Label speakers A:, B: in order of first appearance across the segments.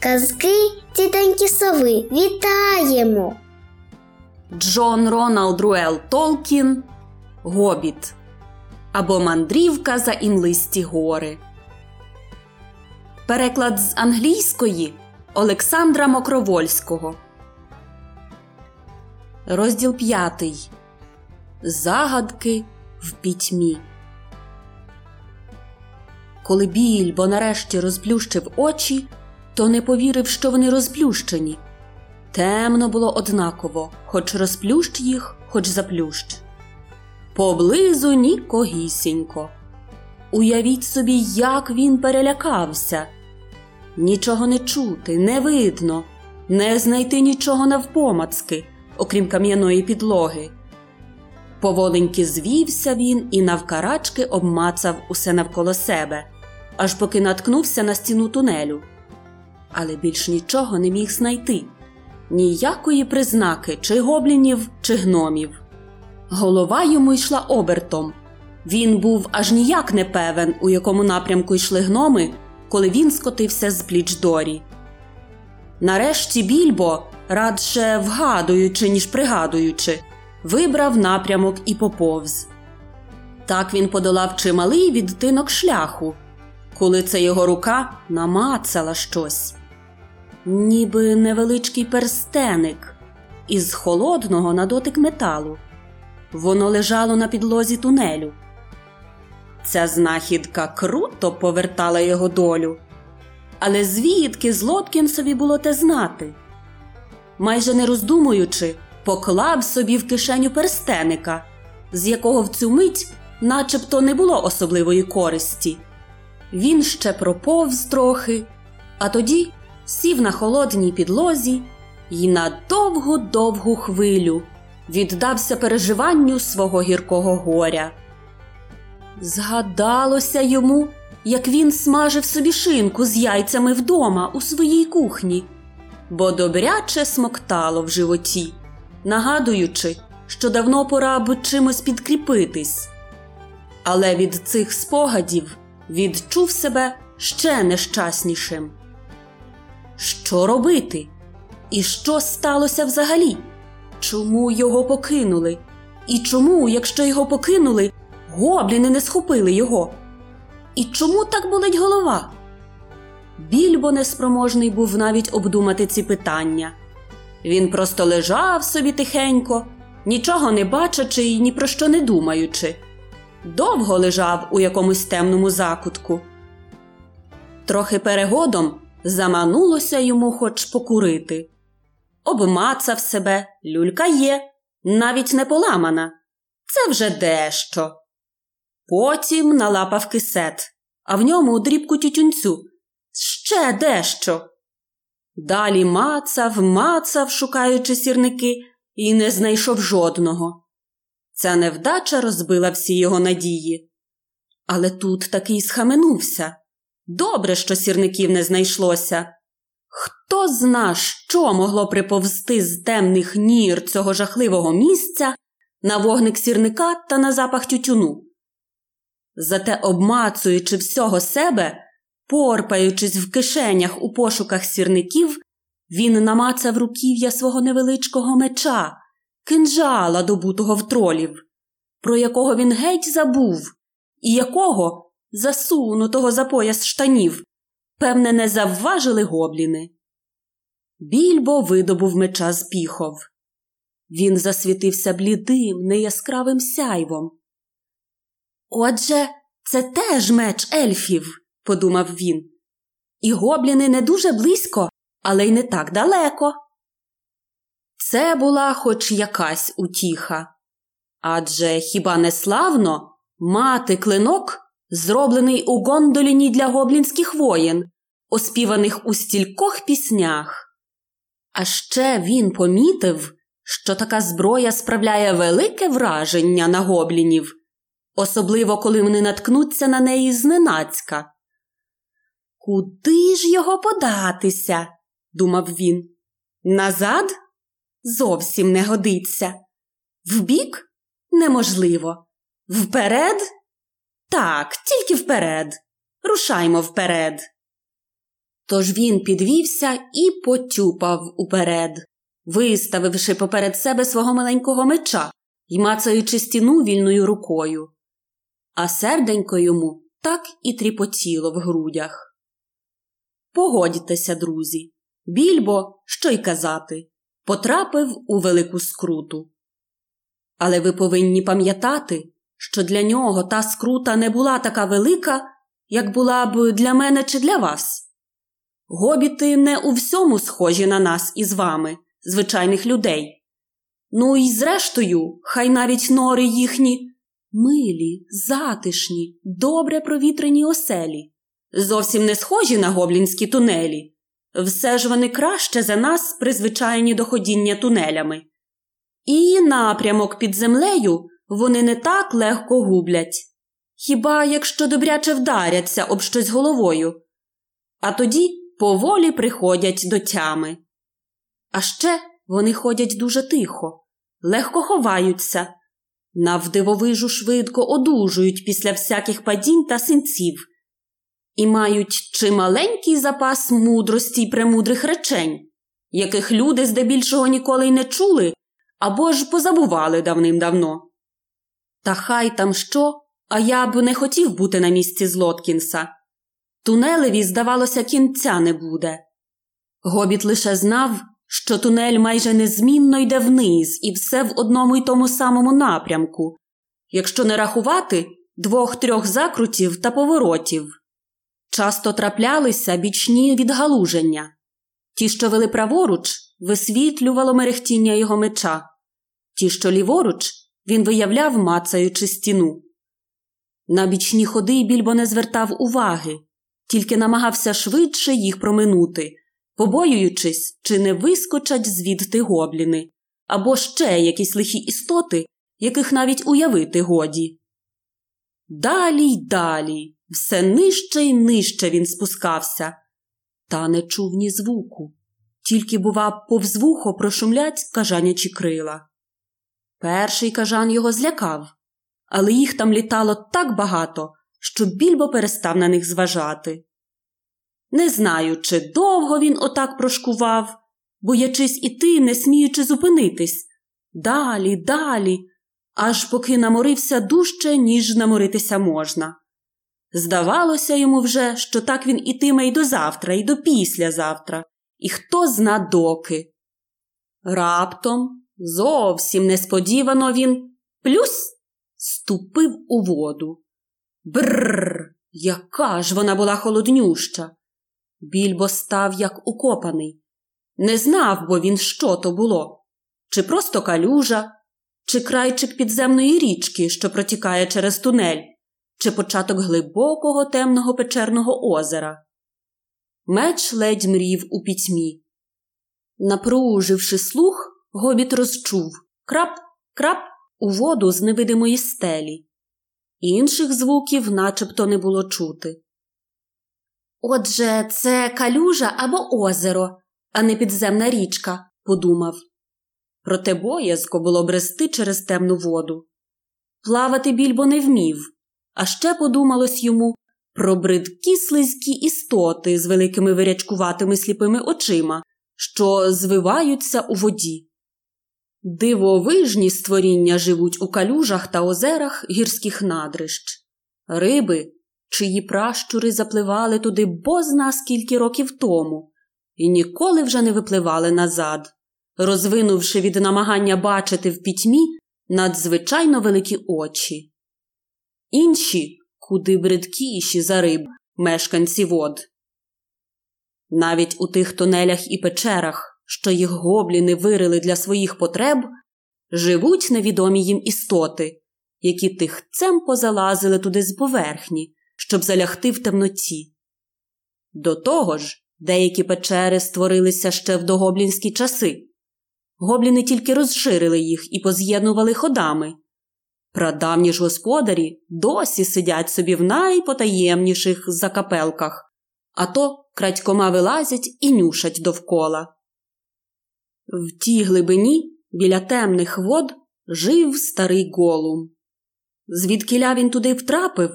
A: Казки тітоньки сови вітаємо!
B: Джон Роналд Руел Толкін Гобіт або Мандрівка за імлисті гори. Переклад з англійської Олександра Мокровольського. Розділ п'ятий. Загадки в пітьмі. Коли Більбо нарешті розплющив очі, то не повірив, що вони розплющені. Темно було однаково, хоч розплющ їх, хоч заплющ. Поблизу нікогісінько. Уявіть собі, як він перелякався. Нічого не чути, не видно, не знайти нічого навпомацки, окрім кам'яної підлоги. Поволеньки звівся він і навкарачки обмацав усе навколо себе, аж поки наткнувся на стіну тунелю. Але більш нічого не міг знайти ніякої признаки чи гоблінів, чи гномів. Голова йому йшла обертом. Він був аж ніяк не певен, у якому напрямку йшли гноми, коли він скотився з плічдорі. Нарешті більбо, радше вгадуючи, ніж пригадуючи, вибрав напрямок і поповз. Так він подолав чималий відтинок шляху, коли це його рука намацала щось, ніби невеличкий перстеник із холодного на дотик металу. Воно лежало на підлозі тунелю. Ця знахідка круто повертала його долю. Але звідки Злоткінсові було те знати? Майже не роздумуючи, поклав собі в кишеню перстеника, з якого в цю мить начебто не було особливої користі. Він ще проповз трохи, а тоді сів на холодній підлозі і на довгу довгу хвилю віддався переживанню свого гіркого горя. Згадалося йому, як він смажив собі шинку з яйцями вдома у своїй кухні, бо добряче смоктало в животі, нагадуючи, що давно пора б чимось підкріпитись. Але від цих спогадів відчув себе ще нещаснішим. Що робити? І що сталося взагалі? Чому його покинули? І чому, якщо його покинули, гобліни не схопили його? І чому так болить голова? Більбо неспроможний був навіть обдумати ці питання. Він просто лежав собі тихенько, нічого не бачачи і ні про що не думаючи. Довго лежав у якомусь темному закутку. Трохи перегодом заманулося йому хоч покурити. Обмацав себе, люлька є, навіть не поламана. Це вже дещо. Потім налапав кисет, а в ньому дрібку тютюнцю. Ще дещо. Далі мацав, мацав, шукаючи сірники, і не знайшов жодного. Ця невдача розбила всі його надії. Але тут таки схаменувся. Добре, що сірників не знайшлося. Хто зна, що могло приповзти з темних нір цього жахливого місця на вогник сірника та на запах тютюну? Зате, обмацуючи всього себе, порпаючись в кишенях у пошуках сірників, він намацав руків'я свого невеличкого меча, кинжала, добутого в тролів, про якого він геть забув, і якого, засунутого за пояс штанів, певне, не завважили гобліни. Більбо видобув меча з піхов. Він засвітився блідим, неяскравим сяйвом. Отже, це теж меч ельфів, подумав він. І гобліни не дуже близько, але й не так далеко. Це була хоч якась утіха. Адже хіба не славно мати клинок, зроблений у гондоліні для гоблінських воїн, оспіваних у стількох піснях. А ще він помітив, що така зброя справляє велике враження на гоблінів, особливо коли вони наткнуться на неї зненацька. Куди ж його податися? думав він. Назад зовсім не годиться. Вбік неможливо. Вперед? Так, тільки вперед. Рушаймо вперед. Тож він підвівся і потюпав уперед, виставивши поперед себе свого маленького меча й мацаючи стіну вільною рукою. А серденько йому так і тріпотіло в грудях. Погодьтеся, друзі, більбо, що й казати, потрапив у велику скруту. Але ви повинні пам'ятати, що для нього та скрута не була така велика, як була б для мене чи для вас. Гобіти не у всьому схожі на нас із вами, звичайних людей. Ну і зрештою, хай навіть нори їхні милі, затишні, добре провітрені оселі, зовсім не схожі на гоблінські тунелі. Все ж вони краще за нас призвичайні до ходіння тунелями. І напрямок під землею вони не так легко гублять. Хіба якщо добряче вдаряться об щось головою, а тоді поволі приходять до тями. А ще вони ходять дуже тихо, легко ховаються, навдивовижу швидко одужують після всяких падінь та синців і мають чималенький запас мудрості й премудрих речень, яких люди здебільшого ніколи й не чули або ж позабували давним-давно. Та хай там що, а я б не хотів бути на місці Злоткінса. Тунелеві, здавалося, кінця не буде. Гобіт лише знав, що тунель майже незмінно йде вниз і все в одному й тому самому напрямку, якщо не рахувати двох-трьох закрутів та поворотів. Часто траплялися бічні відгалуження. Ті, що вели праворуч, висвітлювало мерехтіння його меча, ті, що ліворуч, він виявляв, мацаючи стіну. На бічні ходи більбо не звертав уваги, тільки намагався швидше їх проминути, побоюючись, чи не вискочать звідти гобліни, або ще якісь лихі істоти, яких навіть уявити годі. Далі й далі, все нижче й нижче він спускався, та не чув ні звуку, тільки, бува, повз вухо прошумлять кажанячі крила. Перший кажан його злякав, але їх там літало так багато, що більбо перестав на них зважати. Не знаю, чи довго він отак прошкував, боячись іти, не сміючи зупинитись. Далі, далі, аж поки наморився дужче, ніж наморитися можна. Здавалося йому вже, що так він ітиме й до завтра, і до післязавтра, і хто зна доки. Раптом, зовсім несподівано він плюс ступив у воду. Бррр, яка ж вона була холоднюща. Більбо став як укопаний. Не знав, бо він, що то було, чи просто калюжа, чи крайчик підземної річки, що протікає через тунель, чи початок глибокого темного печерного озера. Меч ледь мрів у пітьмі. Напруживши слух, гобіт розчув крап, крап у воду з невидимої стелі. Інших звуків начебто не було чути. Отже, це калюжа або озеро, а не підземна річка, подумав. Проте боязко було брести через темну воду. Плавати більбо не вмів, а ще подумалось йому про бридкі слизькі істоти з великими вирячкуватими сліпими очима, що звиваються у воді. Дивовижні створіння живуть у калюжах та озерах гірських надрищ, риби, чиї пращури запливали туди бозна скільки років тому, і ніколи вже не випливали назад, розвинувши від намагання бачити в пітьмі надзвичайно великі очі. Інші куди бридкіші за риб, мешканці вод. Навіть у тих тунелях і печерах, що їх гобліни вирили для своїх потреб, живуть невідомі їм істоти, які тихцем позалазили туди з поверхні, щоб залягти в темноті. До того ж, деякі печери створилися ще в догоблінські часи. Гобліни тільки розширили їх і поз'єднували ходами. Прадавні ж господарі досі сидять собі в найпотаємніших закапелках, а то крадькома вилазять і нюшать довкола. В тій глибині біля темних вод жив старий голум. Звідкиля він туди втрапив,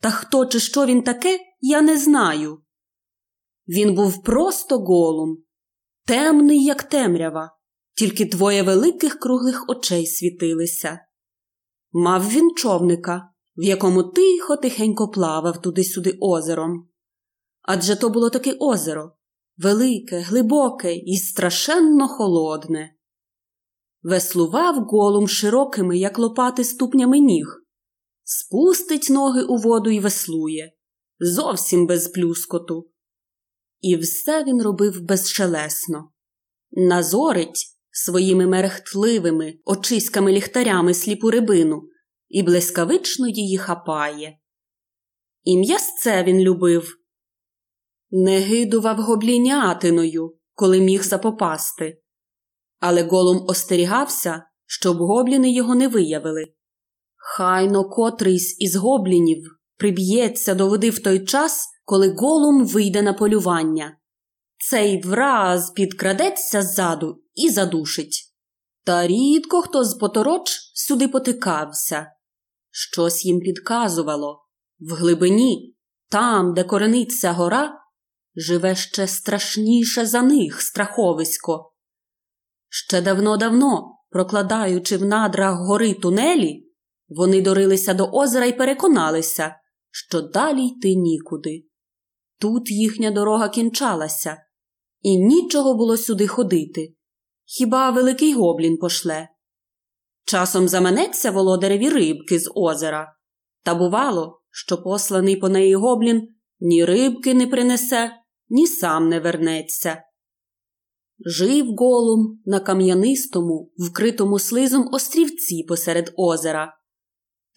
B: та хто чи що він таке, я не знаю. Він був просто голум, темний, як темрява, тільки двоє великих круглих очей світилися. Мав він човника, в якому тихо тихенько плавав туди-сюди озером. Адже то було таке озеро велике, глибоке і страшенно холодне. Веслував голум широкими, як лопати ступнями ніг, спустить ноги у воду і веслує, зовсім без плюскоту. І все він робив безшелесно. Назорить своїми мерехтливими очиськами ліхтарями сліпу рибину і блискавично її хапає. І м'ясце він любив, не гидував гоблінятиною, коли міг запопасти, але голум остерігався, щоб гобліни його не виявили. Хайно котрийсь із гоблінів приб'ється до води в той час, коли голум вийде на полювання. Цей враз підкрадеться ззаду і задушить. Та рідко хто з потороч сюди потикався. Щось їм підказувало в глибині, там, де корениться гора, живе ще страшніше за них страховисько. Ще давно-давно, прокладаючи в надрах гори тунелі, вони дорилися до озера і переконалися, що далі йти нікуди. Тут їхня дорога кінчалася, і нічого було сюди ходити. Хіба великий гоблін пошле? Часом заманеться володареві рибки з озера, та бувало, що посланий по неї гоблін ні рибки не принесе, ні сам не вернеться. Жив голум на кам'янистому, вкритому слизом острівці посеред озера.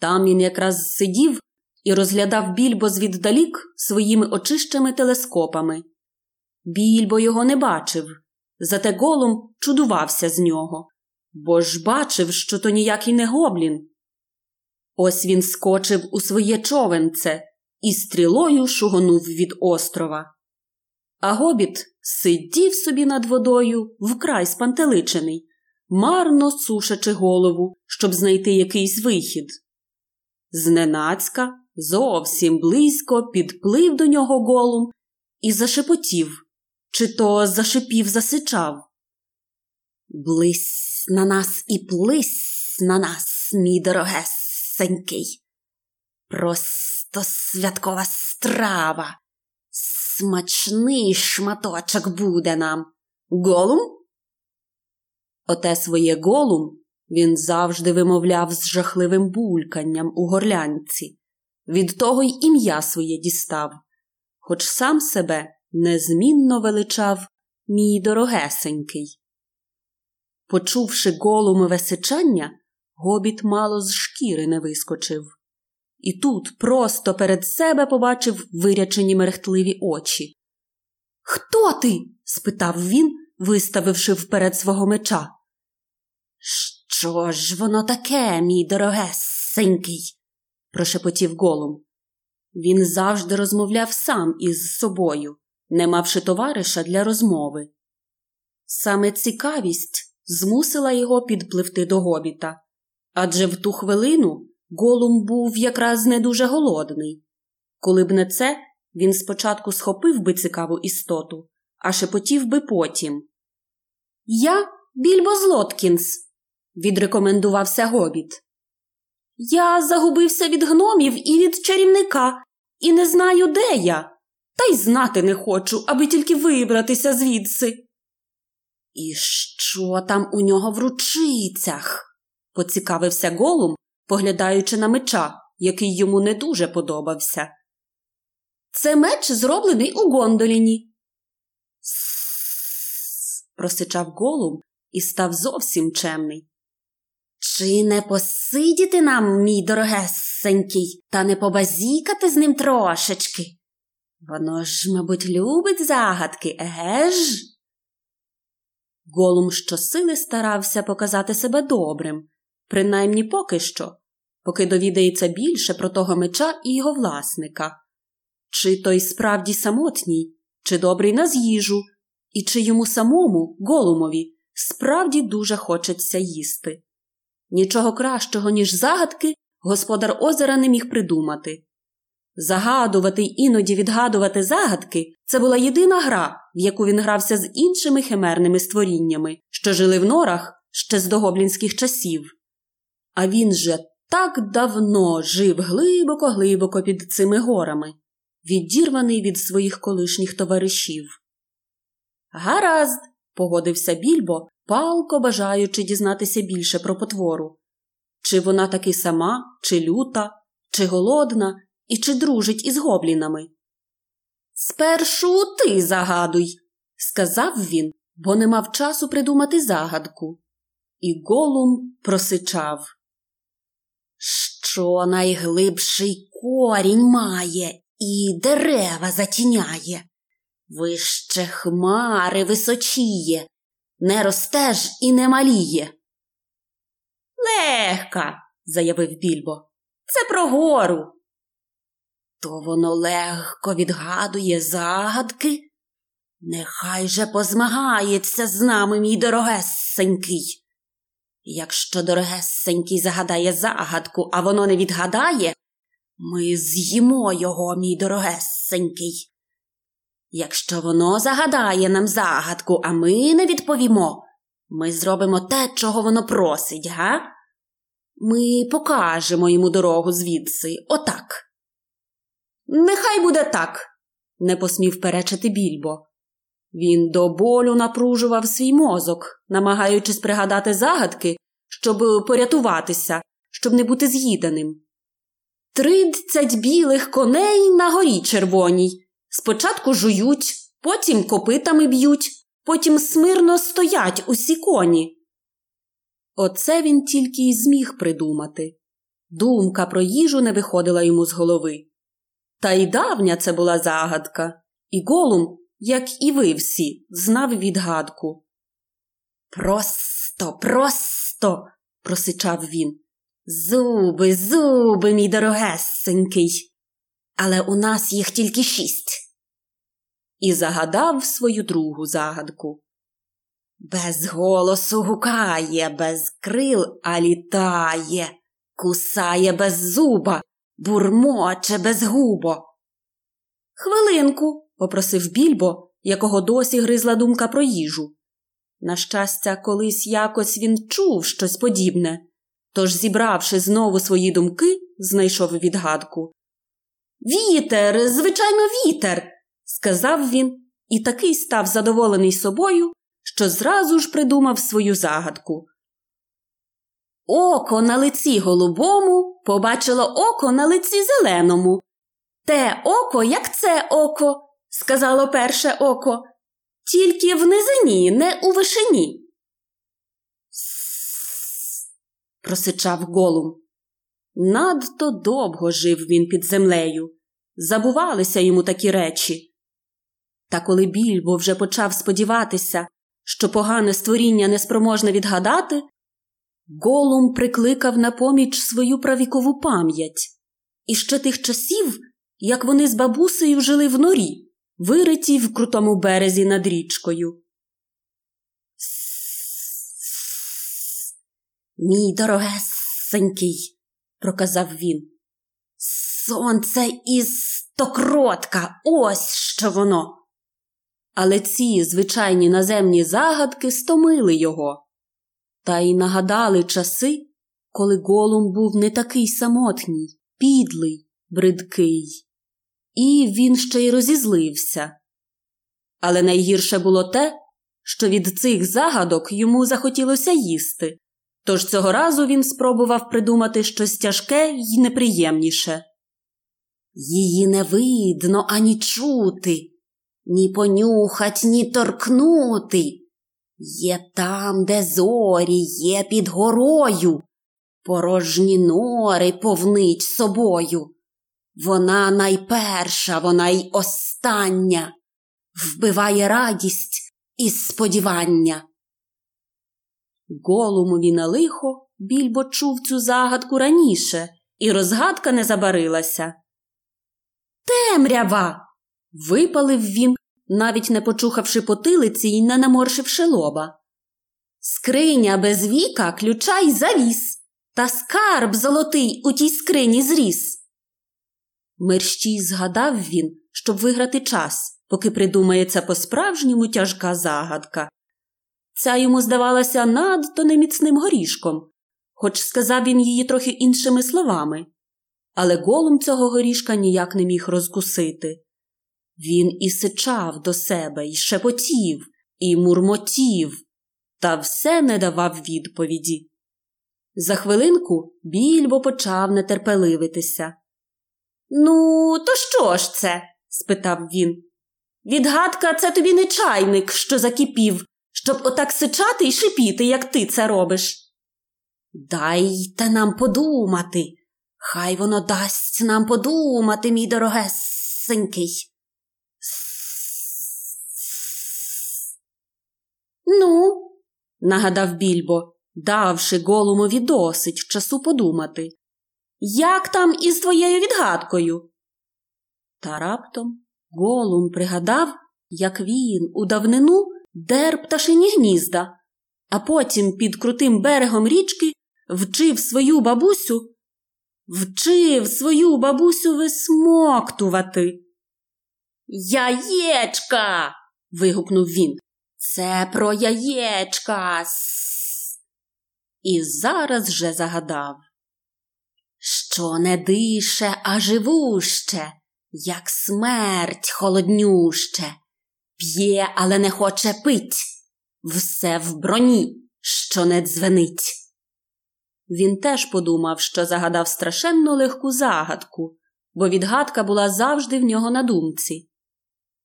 B: Там він якраз сидів і розглядав більбо звіддалік своїми очищими телескопами. Більбо його не бачив, зате голум чудувався з нього, бо ж бачив, що то ніякий не гоблін. Ось він скочив у своє човенце і стрілою шугонув від острова. А гобіт сидів собі над водою вкрай спантеличений, марно сушачи голову, щоб знайти якийсь вихід. Зненацька зовсім близько підплив до нього голум і зашепотів, чи то зашипів, засичав. Близь на нас і плись на нас, мій дорогесенький. Просто святкова страва. Смачний шматочок буде нам. Голум? Оте своє голум він завжди вимовляв з жахливим бульканням у горлянці. Від того й ім'я своє дістав, хоч сам себе незмінно величав мій дорогесенький. Почувши голумове сичання, гобіт мало з шкіри не вискочив. І тут просто перед себе побачив вирячені мерехтливі очі. Хто ти? спитав він, виставивши вперед свого меча. Що ж воно таке, мій дорогесенький? прошепотів голум. Він завжди розмовляв сам із собою, не мавши товариша для розмови. Саме цікавість змусила його підпливти до гобіта, адже в ту хвилину голум був якраз не дуже голодний. Коли б не це, він спочатку схопив би цікаву істоту, а шепотів би потім. Я Більбо Злоткінс, відрекомендувався гобіт. Я загубився від гномів і від чарівника, і не знаю, де я, та й знати не хочу, аби тільки вибратися звідси. І що там у нього в ручицях? поцікавився голум, поглядаючи на меча, який йому не дуже подобався. Це меч зроблений у Гондоліні. Просичав голум і став зовсім чемний. Чи не посидіти нам, мій дорогесенький, та не побазікати з ним трошечки? Воно ж, мабуть, любить загадки, еге ж? Голум щосили старався показати себе добрим, принаймні поки що, поки довідається більше про того меча і його власника. Чи той справді самотній, чи добрий на з'їжу, і чи йому самому, голумові, справді дуже хочеться їсти. Нічого кращого, ніж загадки, господар озера не міг придумати. Загадувати й іноді відгадувати загадки це була єдина гра, в яку він грався з іншими химерними створіннями, що жили в норах ще з догоблінських часів. А він же так давно жив глибоко-глибоко під цими горами, відірваний від своїх колишніх товаришів. Гаразд, погодився більбо, палко бажаючи дізнатися більше про потвору. Чи вона таки сама, чи люта, чи голодна, і чи дружить із гоблінами? Спершу ти загадуй, сказав він, бо не мав часу придумати загадку. І голум просичав. Що найглибший корінь має і дерева затіняє, вище хмари височіє, не ростеж і не маліє. Легка, заявив більбо. Це про гору. То воно легко відгадує загадки. Нехай же позмагається з нами, мій дорогесенький. Якщо дорогесенький загадає загадку, а воно не відгадає, ми з'їмо його, мій дорогесенький. Якщо воно загадає нам загадку, а ми не відповімо, ми зробимо те, чого воно просить, га? Ми покажемо йому дорогу звідси, отак. Нехай буде так, не посмів перечити більбо. Він до болю напружував свій мозок, намагаючись пригадати загадки, щоб порятуватися, щоб не бути з'їданим. Тридцять білих коней на горі червоній. Спочатку жують, потім копитами б'ють, потім смирно стоять усі коні. Оце він тільки й зміг придумати. Думка про їжу не виходила йому з голови. Та й давня це була загадка, і Голум, як і ви всі, знав відгадку. Просто, просто, просичав він. Зуби, зуби, мій дорогесенький. Але у нас їх тільки шість. І загадав свою другу загадку. Без голосу гукає, без крил, а літає, кусає без зуба, бурмоче безгубо. Хвилинку, попросив більбо, якого досі гризла думка про їжу. На щастя, колись якось він чув щось подібне, тож, зібравши знову свої думки, знайшов відгадку. Вітер, звичайно, вітер, сказав він і такий став задоволений собою, що зразу ж придумав свою загадку. Око на лиці голубому побачило око на лиці зеленому. Те око, як це око, сказало перше око, тільки в низині, не у вишині. Просичав голум. Надто довго жив він під землею. Забувалися йому такі речі. Та коли більбо вже почав сподіватися, що погане створіння неспроможне відгадати, Голум прикликав на поміч свою правікову пам'ять і ще тих часів, як вони з бабусею жили в норі, виритій в крутому березі над річкою. Мій дорогесенький, проказав він. Сонце із стокротка, ось що воно. Але ці звичайні наземні загадки стомили його та й нагадали часи, коли Голум був не такий самотній, підлий, бридкий. І він ще й розізлився. Але найгірше було те, що від цих загадок йому захотілося їсти, тож цього разу він спробував придумати щось тяжке й неприємніше. Її не видно ані чути, ні понюхать, ні торкнути. Є там, де зорі є під горою, порожні нори повнить собою. Вона найперша, вона й остання, вбиває радість і сподівання. Голумові на лихо більбо чув цю загадку раніше, і розгадка не забарилася. Темрява. випалив він, навіть не почухавши потилиці й не наморшивши лоба. Скриня без віка ключа й завіс, та скарб золотий у тій скрині зріс. Мерщій згадав він, щоб виграти час, поки придумається по-справжньому тяжка загадка. Ця йому здавалася надто неміцним горішком, хоч сказав він її трохи іншими словами. Але голум цього горішка ніяк не міг розкусити. Він і сичав до себе, і шепотів, і мурмотів, та все не давав відповіді. За хвилинку більбо почав нетерпеливитися. Ну, то що ж це? спитав він. Відгадка це тобі не чайник, що закипів, щоб отак сичати і шипіти, як ти це робиш. Дайте нам подумати. Хай воно дасть нам подумати, мій дорогесенький. Ну, нагадав більбо, давши голумові досить часу подумати. Як там із твоєю відгадкою? Та раптом голум пригадав, як він у давнину дер пташині гнізда, а потім під крутим берегом річки вчив свою бабусю, вчив свою бабусю висмоктувати. Яєчка. вигукнув він. Це про яєчка. І зараз же загадав, що не дише, а живуще, як смерть холоднюще, п'є, але не хоче пить, все в броні, що не дзвенить. Він теж подумав, що загадав страшенно легку загадку, бо відгадка була завжди в нього на думці.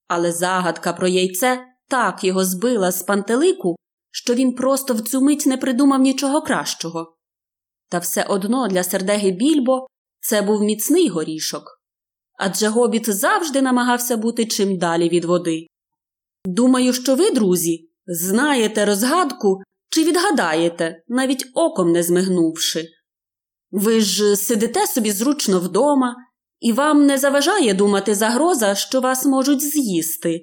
B: Але загадка про яйце так його збила з пантелику, що він просто в цю мить не придумав нічого кращого. Та все одно для сердеги більбо це був міцний горішок. Адже гобіт завжди намагався бути чим далі від води. Думаю, що ви, друзі, знаєте розгадку чи відгадаєте, навіть оком не змигнувши. Ви ж сидите собі зручно вдома, і вам не заважає думати загроза, що вас можуть з'їсти.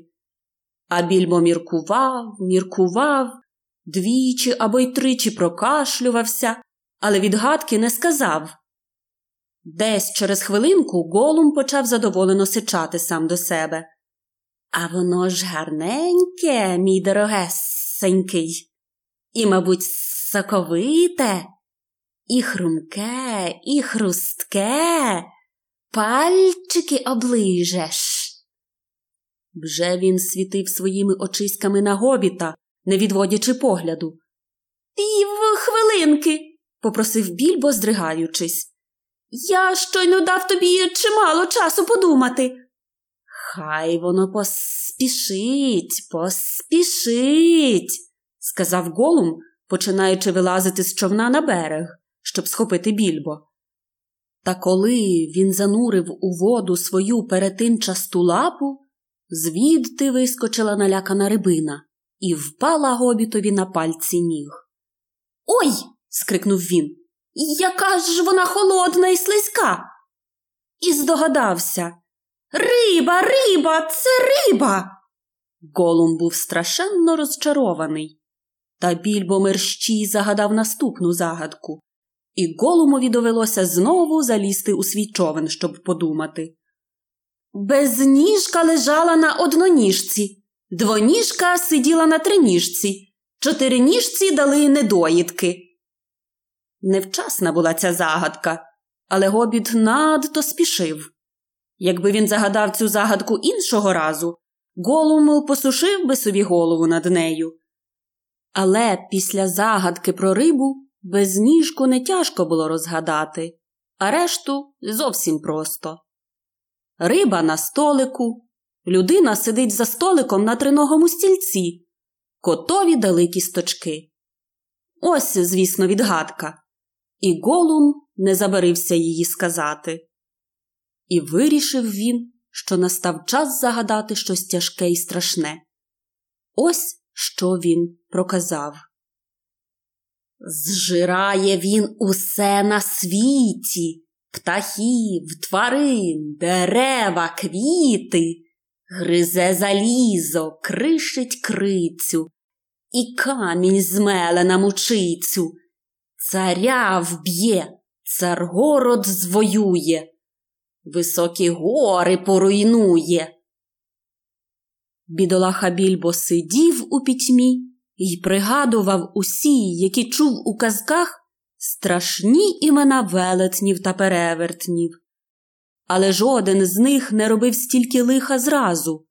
B: А більбо міркував, міркував, двічі або й тричі прокашлювався, але відгадки не сказав. Десь через хвилинку голум почав задоволено сичати сам до себе. А воно ж гарненьке, мій дорогесенький, і, мабуть, соковите, і хрумке, і хрустке, пальчики оближеш. Вже він світив своїми очиськами на гобіта, не відводячи погляду. Пів хвилинки, попросив більбо, здригаючись. Я щойно дав тобі чимало часу подумати. Хай воно поспішить, поспішить, сказав Голум, починаючи вилазити з човна на берег, щоб схопити більбо. Та коли він занурив у воду свою перетинчасту лапу, звідти вискочила налякана рибина і впала гобітові на пальці ніг. Ой! Скрикнув він. Яка ж вона холодна і слизька. І здогадався. Риба, риба, це риба. Голум був страшенно розчарований. Та більбо мерщій загадав наступну загадку, і голумові довелося знову залізти у свій човен, щоб подумати. Безніжка лежала на одноніжці, двоніжка сиділа на триніжці, чотириніжці дали недоїдки. Невчасна була ця загадка, але гобіт надто спішив. Якби він загадав цю загадку іншого разу, голум посушив би собі голову над нею. Але після загадки про рибу безніжку не тяжко було розгадати, а решту зовсім просто. Риба на столику, людина сидить за столиком на триногому стільці, котові дали кісточки. Ось, звісно, відгадка. І Голум не забарився її сказати. І вирішив він, що настав час загадати щось тяжке і страшне. Ось що він проказав. Зжирає він усе на світі, птахів, тварин, дерева, квіти, гризе залізо, кришить крицю, і камінь змеле на мучицю, царя вб'є, цар город звоює, високі гори поруйнує. Бідолаха більбо сидів у пітьмі і пригадував усі, які чув у казках, страшні імена велетнів та перевертнів. Але жоден з них не робив стільки лиха зразу.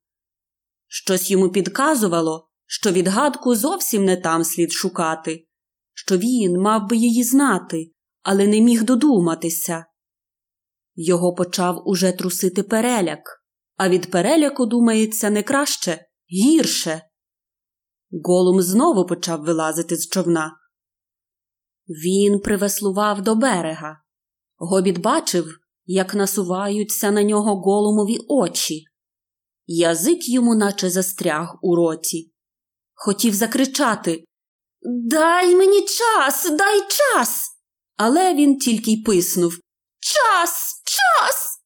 B: Щось йому підказувало, що відгадку зовсім не там слід шукати, що він мав би її знати, але не міг додуматися. Його почав уже трусити переляк, а від переляку, думається, не краще, гірше. Голум знову почав вилазити з човна. Він привеслував до берега. Гобіт бачив, як насуваються на нього голумові очі. Язик йому наче застряг у роті. Хотів закричати Дай мені час, дай час. Але він тільки й писнув Час, час.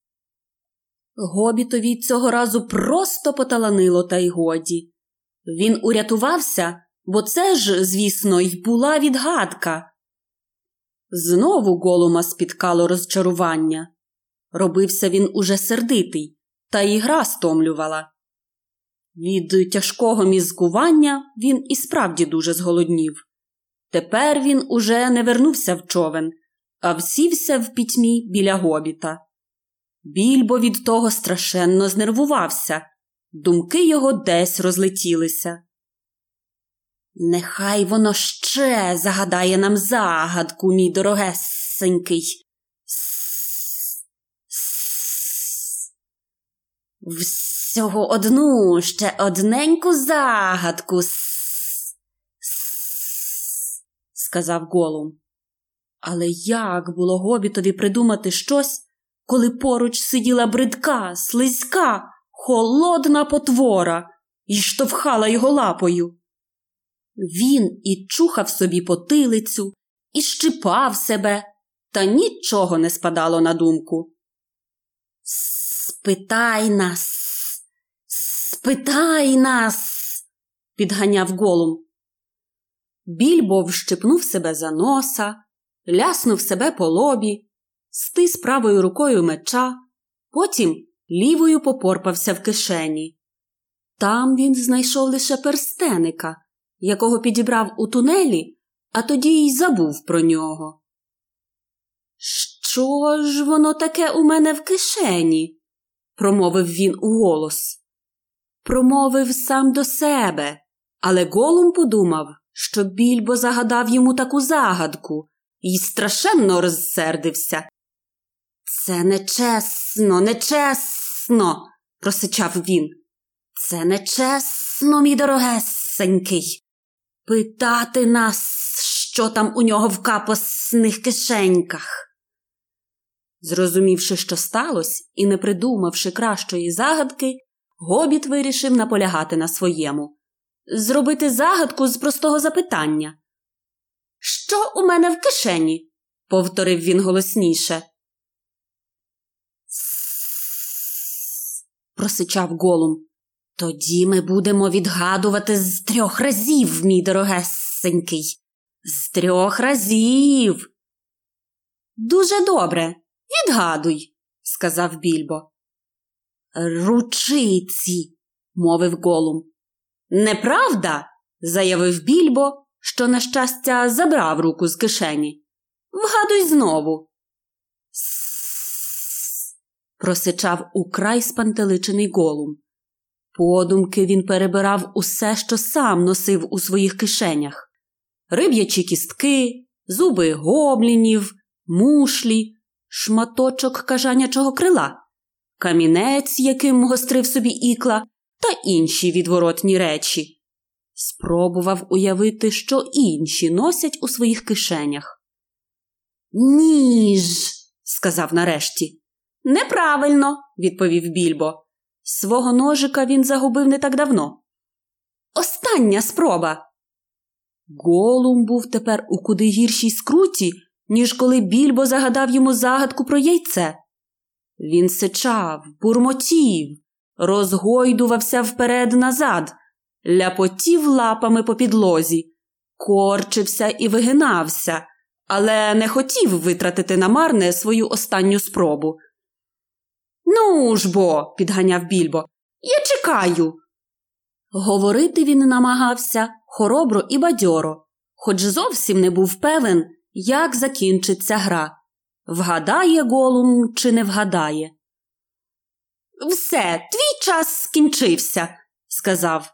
B: Гобітові цього разу просто поталанило, та й годі. Він урятувався, бо це ж, звісно, й була відгадка. Знову голума спіткало розчарування. Робився він уже сердитий, та й гра стомлювала. Від тяжкого мізкування він і справді дуже зголоднів. Тепер він уже не вернувся в човен, а всівся в пітьмі біля гобіта. Більбо від того страшенно знервувався, думки його десь розлетілися. Нехай воно ще загадає нам загадку, мій дорогесенький. Всього одну ще одненьку загадку. сказав Голум. Але як було гобітові придумати щось, коли поруч сиділа бридка, слизька, холодна потвора і штовхала його лапою? Він і чухав собі потилицю, і щипав себе, та нічого не спадало на думку. Спитай нас, спитай нас, підганяв голум. Більбо вщипнув себе за носа, ляснув себе по лобі, стис правою рукою меча, потім лівою попорпався в кишені. Там він знайшов лише перстеника, якого підібрав у тунелі, а тоді й забув про нього. Що ж воно таке у мене в кишені? промовив він уголос. Промовив сам до себе, але голум подумав, що більбо загадав йому таку загадку і страшенно розсердився. Це нечесно, нечесно, просичав він. Це нечесно, мій дорогесенький. Питати нас, що там у нього в капосних кишеньках. Зрозумівши, що сталося, і не придумавши кращої загадки, гобіт вирішив наполягати на своєму зробити загадку з простого запитання. Що у мене в кишені? повторив він голосніше. просичав голум. Тоді ми будемо відгадувати з трьох разів, мій дорогесенький. З трьох разів. Дуже добре. Відгадуй, сказав більбо. Ручиці, мовив голум. Неправда? заявив більбо, що, на щастя, забрав руку з кишені. Вгадуй знову. Просичав украй спантеличений голум. Подумки він перебирав усе, що сам носив у своїх кишенях риб'ячі кістки, зуби гоблінів, мушлі, шматочок кажанячого крила, камінець, яким гострив собі ікла, та інші відворотні речі. Спробував уявити, що інші носять у своїх кишенях. Ніж, сказав нарешті. Неправильно, відповів більбо. Свого ножика він загубив не так давно. Остання спроба. Голум був тепер у куди гіршій скруті, ніж коли більбо загадав йому загадку про яйце. Він сичав, бурмотів, розгойдувався вперед назад, ляпотів лапами по підлозі, корчився і вигинався, але не хотів витратити намарне свою останню спробу. Ну ж бо, підганяв більбо, я чекаю. Говорити він намагався хоробро і бадьоро, хоч зовсім не був певен, як закінчиться гра. Вгадає голум чи не вгадає. Все, твій час скінчився, сказав.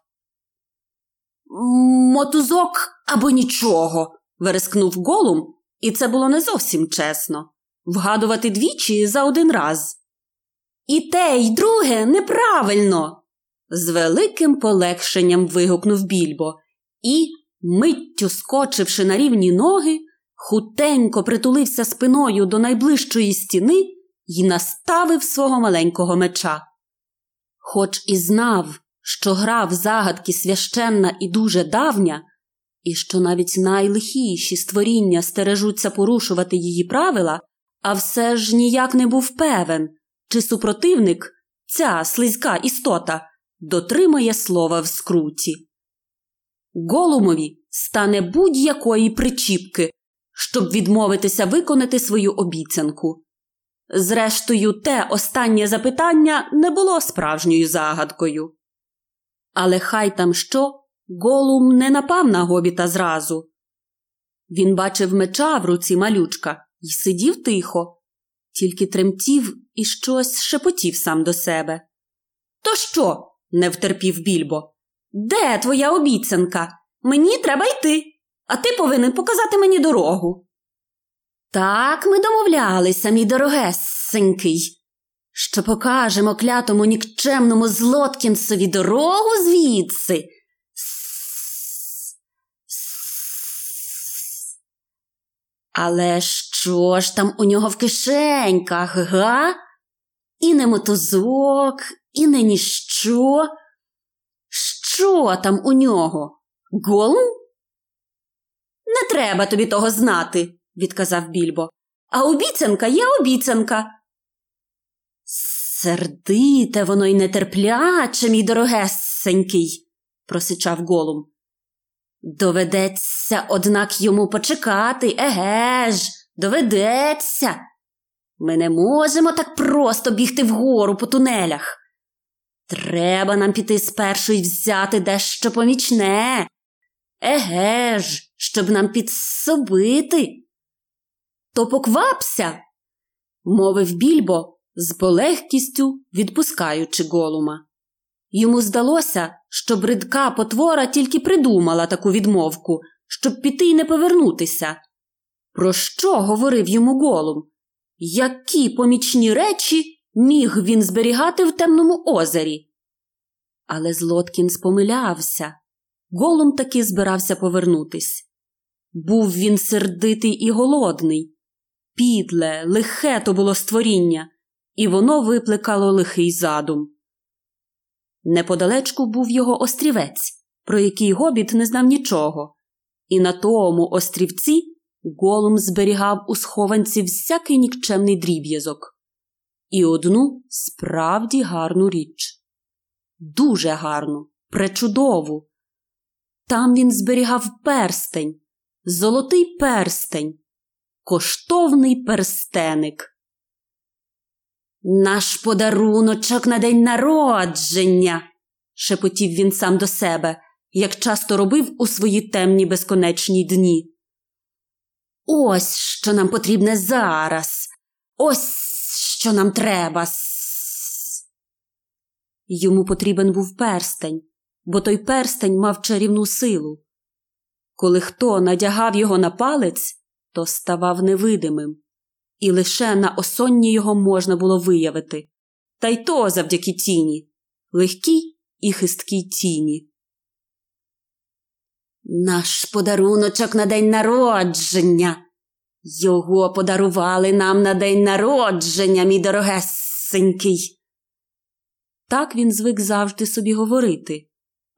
B: Мотузок або нічого, верескнув голум, і це було не зовсім чесно вгадувати двічі за один раз. І те, й друге неправильно. з великим полегшенням вигукнув більбо і, миттю скочивши на рівні ноги, хутенько притулився спиною до найближчої стіни і наставив свого маленького меча. Хоч і знав, що гра в загадки священна і дуже давня, і що навіть найлихіші створіння стережуться порушувати її правила, а все ж ніяк не був певен, чи супротивник, ця слизька істота, дотримає слова в скруті. Голумові стане будь-якої причіпки, щоб відмовитися виконати свою обіцянку. Зрештою, те останнє запитання не було справжньою загадкою. Але хай там що, Голум не напав на гобіта зразу. Він бачив меча в руці малючка і сидів тихо, тільки тремтів і щось шепотів сам до себе. То що? не втерпів більбо. Де твоя обіцянка? Мені треба йти, а ти повинен показати мені дорогу. Так ми домовлялися, мій дорогесенький, що покажемо клятому нікчемному Злоткінсові дорогу звідси. Але що ж там у нього в кишеньках, га? І не мотузок, і не ніщо. Що там у нього? Голум? Не треба тобі того знати, відказав більбо. А обіцянка є обіцянка. Сердите воно й нетерпляче, мій дорогесенький, просичав голум. Доведеться, однак, йому почекати, еге ж, доведеться. Ми не можемо так просто бігти вгору по тунелях. Треба нам піти спершу й взяти дещо помічне. Еге ж, щоб нам підсобити. То поквапся, мовив більбо з полегкістю відпускаючи голума. Йому здалося, що бридка потвора тільки придумала таку відмовку, щоб піти й не повернутися. Про що говорив йому голум? Які помічні речі міг він зберігати в темному озері? Але Злоткін спомилявся. Голум таки збирався повернутись. Був він сердитий і голодний. Підле, лихе то було створіння, і воно викликало лихий задум. Неподалечку був його острівець, про який гобіт не знав нічого, і на тому острівці голум зберігав у схованці всякий нікчемний дріб'язок і одну справді гарну річ. Дуже гарну, пречудову. Там він зберігав перстень, золотий перстень, коштовний перстеник. Наш подаруночок на день народження, шепотів він сам до себе, як часто робив у свої темні безконечні дні. Ось що нам потрібне зараз. Ось що нам треба. Йому потрібен був перстень, бо той перстень мав чарівну силу. Коли хто надягав його на палець, то ставав невидимим і лише на осонні його можна було виявити, та й то завдяки тіні, легкій і хисткій тіні. Наш подаруночок на день народження. Його подарували нам на день народження, мій дорогесенький. Так він звик завжди собі говорити.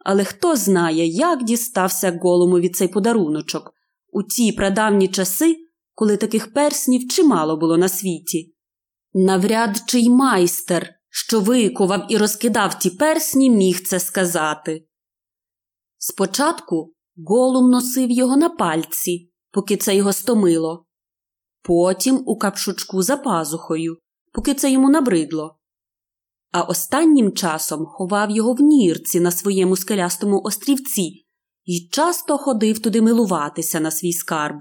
B: Але хто знає, як дістався голумові цей подаруночок у ті прадавні часи, коли таких перснів чимало було на світі. Навряд чи й майстер, що викував і розкидав ті персні, міг це сказати. Спочатку голум носив його на пальці, поки це його стомило, потім у капшучку за пазухою, поки це йому набридло, а останнім часом ховав його в нірці на своєму скелястому острівці і часто ходив туди милуватися на свій скарб.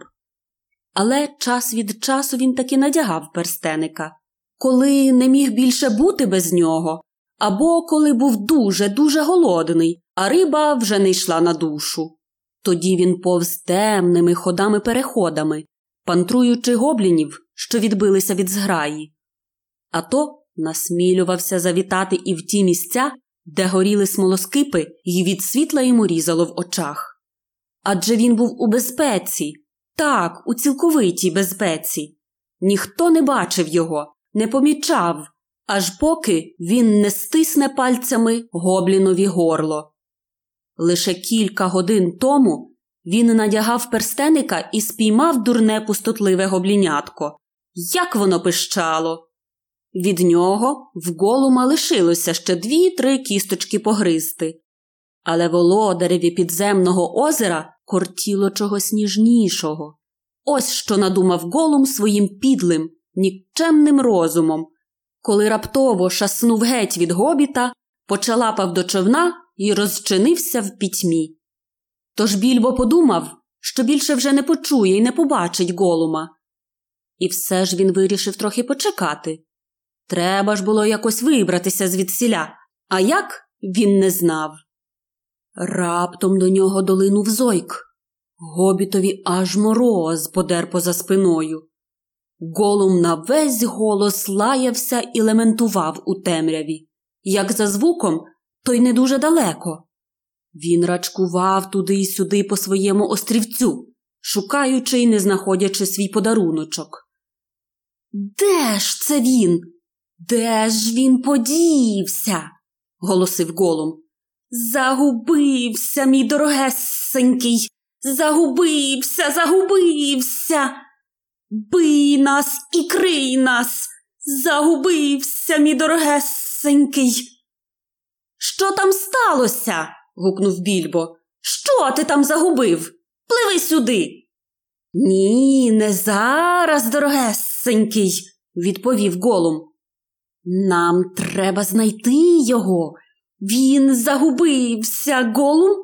B: Але час від часу він таки надягав перстеника, коли не міг більше бути без нього, або коли був дуже дуже голодний, а риба вже не йшла на душу. Тоді він повз темними ходами переходами, пантруючи гоблінів, що відбилися від зграї. А то насмілювався завітати і в ті місця, де горіли смолоскипи, і від світла йому різало в очах. Адже він був у безпеці, так, у цілковитій безпеці. Ніхто не бачив його, не помічав, аж поки він не стисне пальцями гоблінові горло. Лише кілька годин тому він надягав перстеника і спіймав дурне пустотливе гоблінятко. Як воно пищало! Від нього в голума лишилося ще дві-три кісточки погризти, але володареві підземного озера кортіло чогось ніжнішого. Ось що надумав голум своїм підлим, нікчемним розумом, коли раптово шаснув геть від гобіта, почалапав до човна і розчинився в пітьмі. Тож більбо подумав, що більше вже не почує і не побачить голума. І все ж він вирішив трохи почекати. Треба ж було якось вибратися звідсіля, а як він не знав. Раптом до нього долинув зойк. Гобітові аж мороз подер поза спиною. Голум на весь голос лаявся і лементував у темряві. Як за звуком, то й не дуже далеко. Він рачкував туди й сюди по своєму острівцю, шукаючи й не знаходячи свій подаруночок. Де ж це він? Де ж він подівся? голосив голум. Загубився, мій дорогесенький, загубився, загубився. Бий нас і крий нас, загубився, мій дорогесенький. Що там сталося? гукнув більбо. Що ти там загубив? Пливи сюди. Ні, не зараз, дорогесенький, відповів голум. Нам треба знайти його. Він загубився, голум.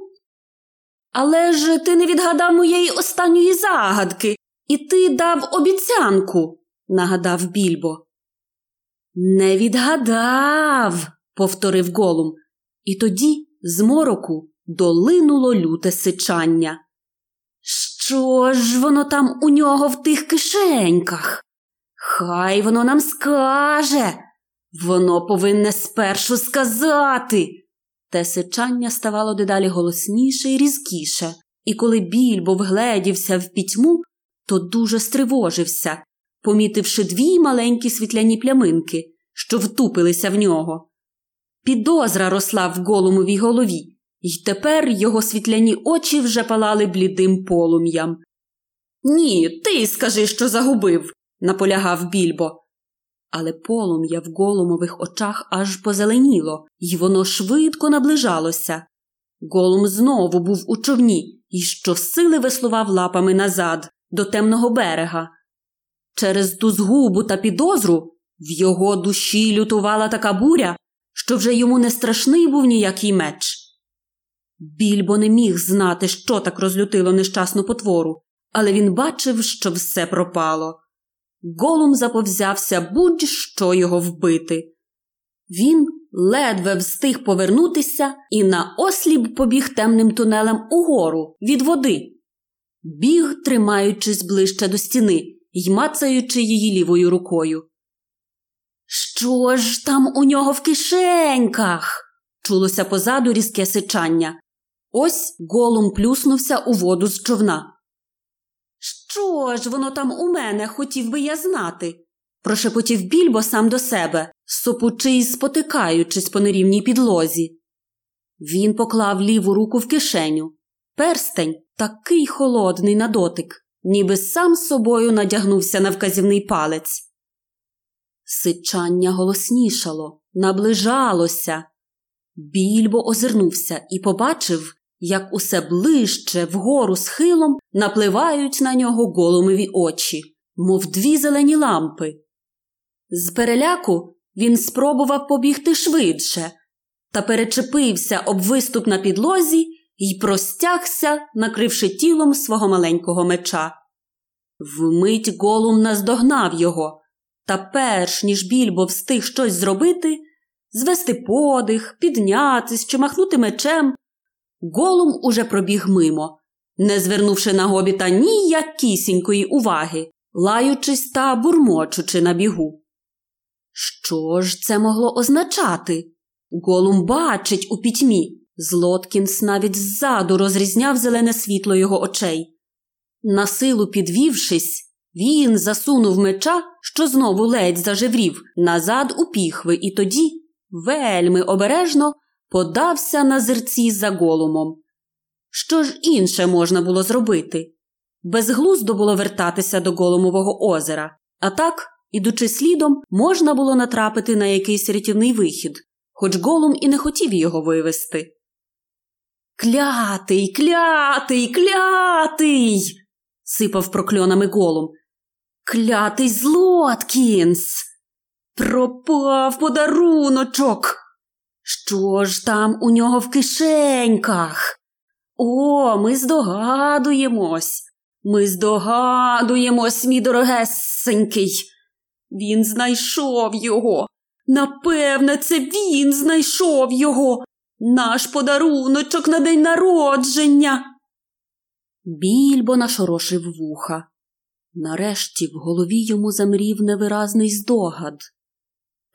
B: Але ж ти не відгадав моєї останньої загадки, і ти дав обіцянку, нагадав більбо. Не відгадав, повторив голум, і тоді з мороку долинуло люте сичання. Що ж воно там у нього в тих кишеньках? Хай воно нам скаже. Воно повинне спершу сказати. Те сичання ставало дедалі голосніше і різкіше, і коли більбо вгледівся в пітьму, то дуже стривожився, помітивши дві маленькі світляні пляминки, що втупилися в нього. Підозра росла в голумовій голові, і тепер його світляні очі вже палали блідим полум'ям. Ні, ти скажи, що загубив, наполягав більбо. Але полум'я в голумових очах аж позеленіло, і воно швидко наближалося. Голум знову був у човні і щосили веслував лапами назад, до темного берега. Через ту згубу та підозру в його душі лютувала така буря, що вже йому не страшний був ніякий меч. Більбо не міг знати, що так розлютило нещасну потвору, але він бачив, що все пропало. Голум заповзявся будь-що його вбити. Він ледве встиг повернутися і на осліп побіг темним тунелем угору від води, біг, тримаючись ближче до стіни й мацаючи її лівою рукою. Що ж там у нього в кишеньках? чулося позаду різке сичання. Ось голум плюснувся у воду з човна. Що ж воно там у мене хотів би я знати? прошепотів більбо сам до себе, сопучи й спотикаючись по нерівній підлозі. Він поклав ліву руку в кишеню. Перстень такий холодний на дотик, ніби сам собою надягнувся на вказівний палець. Сичання голоснішало, наближалося. Більбо озирнувся і побачив, як усе ближче вгору схилом напливають на нього голумові очі, мов дві зелені лампи. З переляку він спробував побігти швидше та перечепився об виступ на підлозі і простягся, накривши тілом свого маленького меча. Вмить голум наздогнав його, та перш ніж більбо встиг щось зробити, звести подих, піднятись чи махнути мечем, голум уже пробіг мимо, не звернувши на гобіта ніякісінької уваги, лаючись та бурмочучи на бігу. Що ж це могло означати? Голум бачить у пітьмі. Злоткінс навіть ззаду розрізняв зелене світло його очей. Насилу підвівшись, він засунув меча, що знову ледь зажеврів, назад у піхви, і тоді, вельми обережно, подався на зерці за голумом. Що ж інше можна було зробити? Безглуздо було вертатися до Голумового озера, а так, ідучи слідом, можна було натрапити на якийсь рятівний вихід, хоч Голум і не хотів його вивести. Клятий, клятий, клятий. сипав прокльонами голум. Клятий Злоткінс. Пропав подаруночок. Що ж там у нього в кишеньках? О, ми здогадуємось. Ми здогадуємось, мій дорогесенький. Він знайшов його. Напевне, це він знайшов його. Наш подаруночок на день народження. Більбо нашорошив вуха. Нарешті в голові йому замрів невиразний здогад.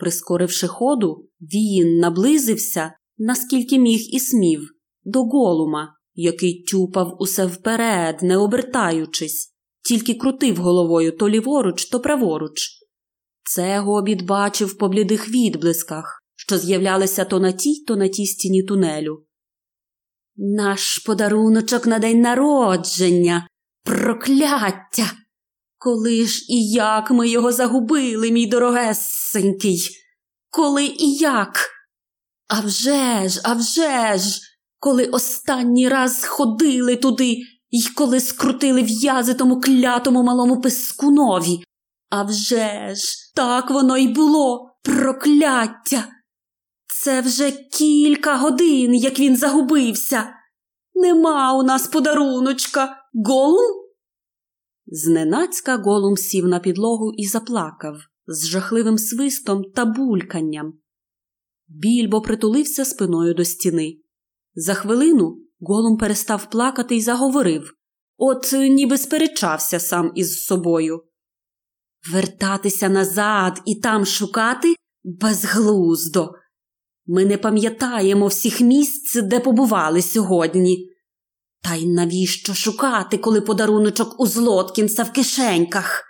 B: Прискоривши ходу, він наблизився, наскільки міг і смів, до голума, який тюпав усе вперед, не обертаючись, тільки крутив головою то ліворуч, то праворуч. Це гобіт бачив по блідих відблисках що з'являлися то на тій, то на тій стіні тунелю. Наш подаруночок на день народження, прокляття! Коли ж і як ми його загубили, мій дорогесенький? Коли і як? А вже ж, а вже ж, коли останній раз ходили туди і коли скрутили в'язи тому клятому малому пискунові. А вже ж, так воно й було, прокляття! Це вже кілька годин, як він загубився. Нема у нас подаруночка. Голум? Зненацька голум сів на підлогу і заплакав з жахливим свистом та бульканням. Більбо притулився спиною до стіни. За хвилину голум перестав плакати і заговорив, от ніби сперечався сам із собою. Вертатися назад і там шукати безглуздо. Ми не пам'ятаємо всіх місць, де побували сьогодні. Та й навіщо шукати, коли подаруночок у Злоткінса в кишеньках?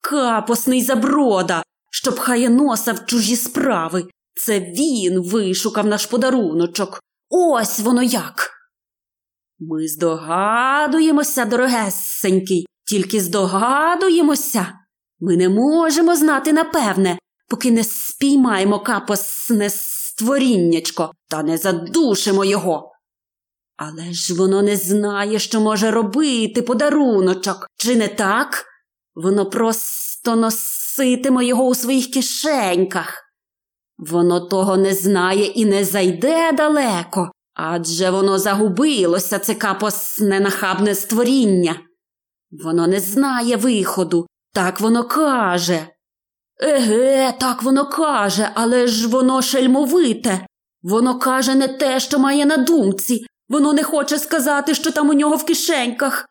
B: Капосний заброда, що пхає носа в чужі справи. Це він вишукав наш подаруночок. Ось воно як. Ми здогадуємося, дорогесенький, тільки здогадуємося. Ми не можемо знати напевне, поки не спіймаємо капосне створіннячко, та не задушимо його. Але ж воно не знає, що може робити подаруночок, чи не так? Воно просто носитиме його у своїх кишеньках. Воно того не знає і не зайде далеко, адже воно загубилося, це капосне нахабне створіння. Воно не знає виходу, так воно каже. Еге, так воно каже, але ж воно шельмовите. Воно каже не те, що має на думці. Воно не хоче сказати, що там у нього в кишеньках.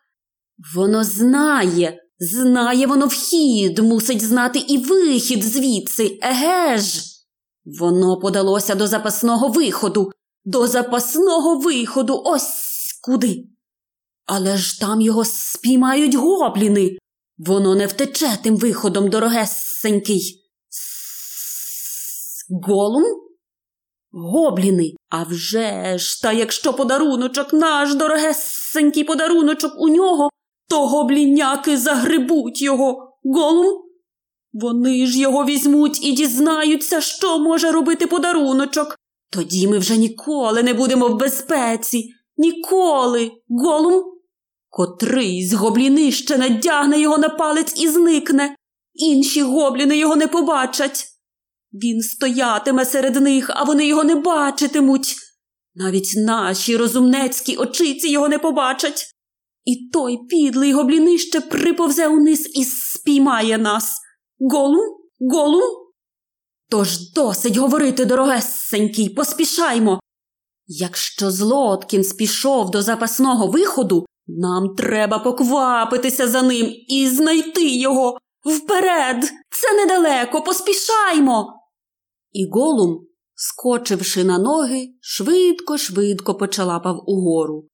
B: Воно знає, знає воно вхід, мусить знати і вихід звідси, еге ж. Воно подалося до запасного виходу, до запасного виходу, ось куди. Але ж там його спіймають гобліни. Воно не втече тим виходом, дорогесенький. Голум? Гобліни. А вже ж, та якщо подаруночок наш дорогесенький подаруночок у нього, то гобліняки загребуть його. Голум? Вони ж його візьмуть і дізнаються, що може робити подаруночок. Тоді ми вже ніколи не будемо в безпеці. Ніколи. Голум? Котрий з гобліни ще надягне його на палець і зникне. Інші гобліни його не побачать. Він стоятиме серед них, а вони його не бачитимуть. Навіть наші розумнецькі очиці його не побачать. І той підлий гоблінище приповзе униз і спіймає нас. Голум? Голум? Тож досить говорити, дорогесенький, поспішаймо. Якщо Злоткін спішов до запасного виходу, нам треба поквапитися за ним і знайти його. Вперед! Це недалеко, поспішаймо. І Голум, скочивши на ноги, швидко, швидко почалапав угору.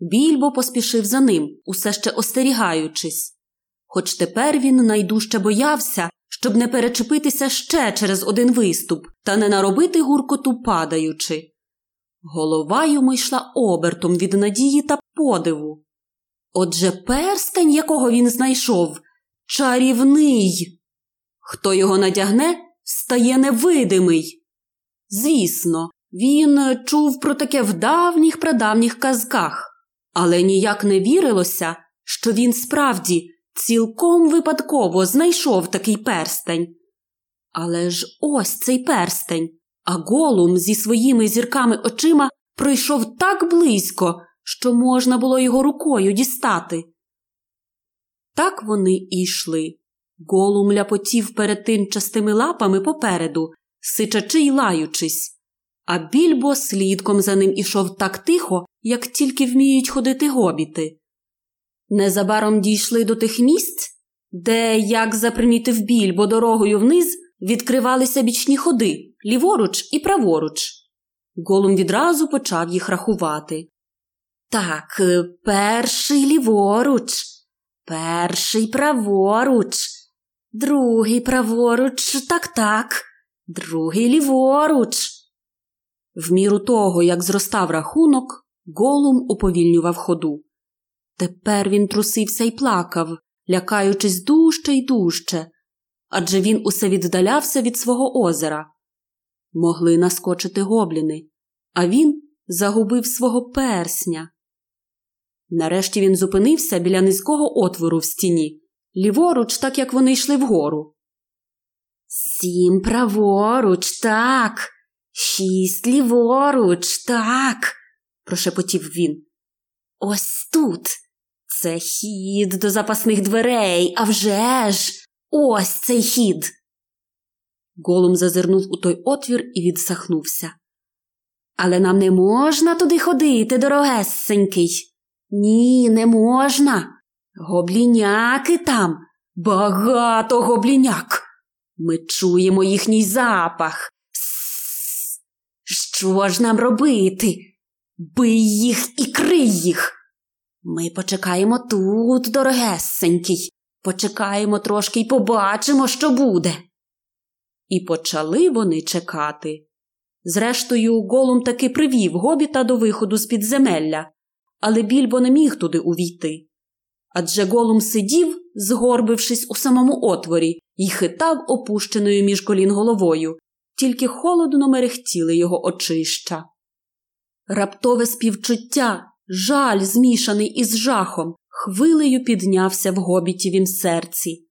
B: Більбо поспішив за ним, усе ще остерігаючись. Хоч тепер він найдужче боявся, щоб не перечепитися ще через один виступ та не наробити гуркоту падаючи. Голова йому йшла обертом від надії та подиву. Отже, перстень, якого він знайшов, чарівний. Хто його надягне, стає невидимий. Звісно, він чув про таке в давніх прадавніх казках, але ніяк не вірилося, що він справді цілком випадково знайшов такий перстень. Але ж ось цей перстень, а голум зі своїми зірками очима пройшов так близько, що можна було його рукою дістати. Так вони і йшли. Голум ляпотів перед тинчастими лапами попереду, сичачи й лаючись, а більбо слідком за ним ішов так тихо, як тільки вміють ходити гобіти. Незабаром дійшли до тих місць, де, як запримітив більбо дорогою вниз, відкривалися бічні ходи ліворуч і праворуч. Голум відразу почав їх рахувати. Так, перший ліворуч, перший праворуч, другий праворуч, так так, другий ліворуч. В міру того, як зростав рахунок, Голум уповільнював ходу. Тепер він трусився й плакав, лякаючись дужче й дужче, адже він усе віддалявся від свого озера. Могли наскочити гобліни, а він загубив свого персня. Нарешті він зупинився біля низького отвору в стіні, ліворуч, так як вони йшли вгору. Сім праворуч, так, шість ліворуч, так, прошепотів він. Ось тут. Це хід до запасних дверей, а вже ж! Ось цей хід. Голум зазирнув у той отвір і відсахнувся. Але нам не можна туди ходити, дорогесенький. Ні, не можна. Гобліняки там, багато гобліняк. Ми чуємо їхній запах. Що ж нам робити? Бий їх і крий їх. Ми почекаємо тут, дорогесенький, почекаємо трошки й побачимо, що буде. І почали вони чекати. Зрештою, Голум таки привів гобіта до виходу з підземелля, але більбо не міг туди увійти. Адже Голум сидів, згорбившись у самому отворі, і хитав опущеною між колін головою, тільки холодно мерехтіли його очища. Раптове співчуття, жаль, змішаний із жахом, хвилею піднявся в гобітівім серці.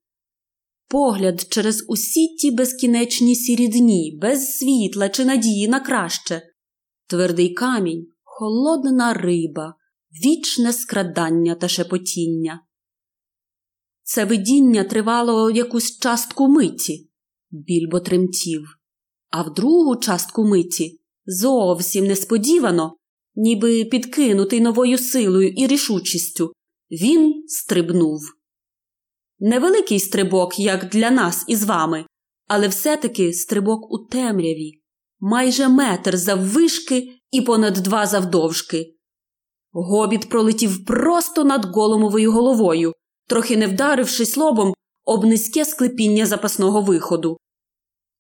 B: Погляд через усі ті безкінечні сірі дні, без світла чи надії на краще, твердий камінь, холодна риба, вічне скрадання та шепотіння. Це видіння тривало якусь частку миті, більбо тремтів, а в другу частку миті зовсім несподівано, ніби підкинутий новою силою і рішучістю, він стрибнув. Невеликий стрибок, як для нас із вами, але все-таки стрибок у темряві, майже метр заввишки і понад два завдовжки. Гобіт пролетів просто над голомовою головою, трохи не вдарившись лобом об низьке склепіння запасного виходу.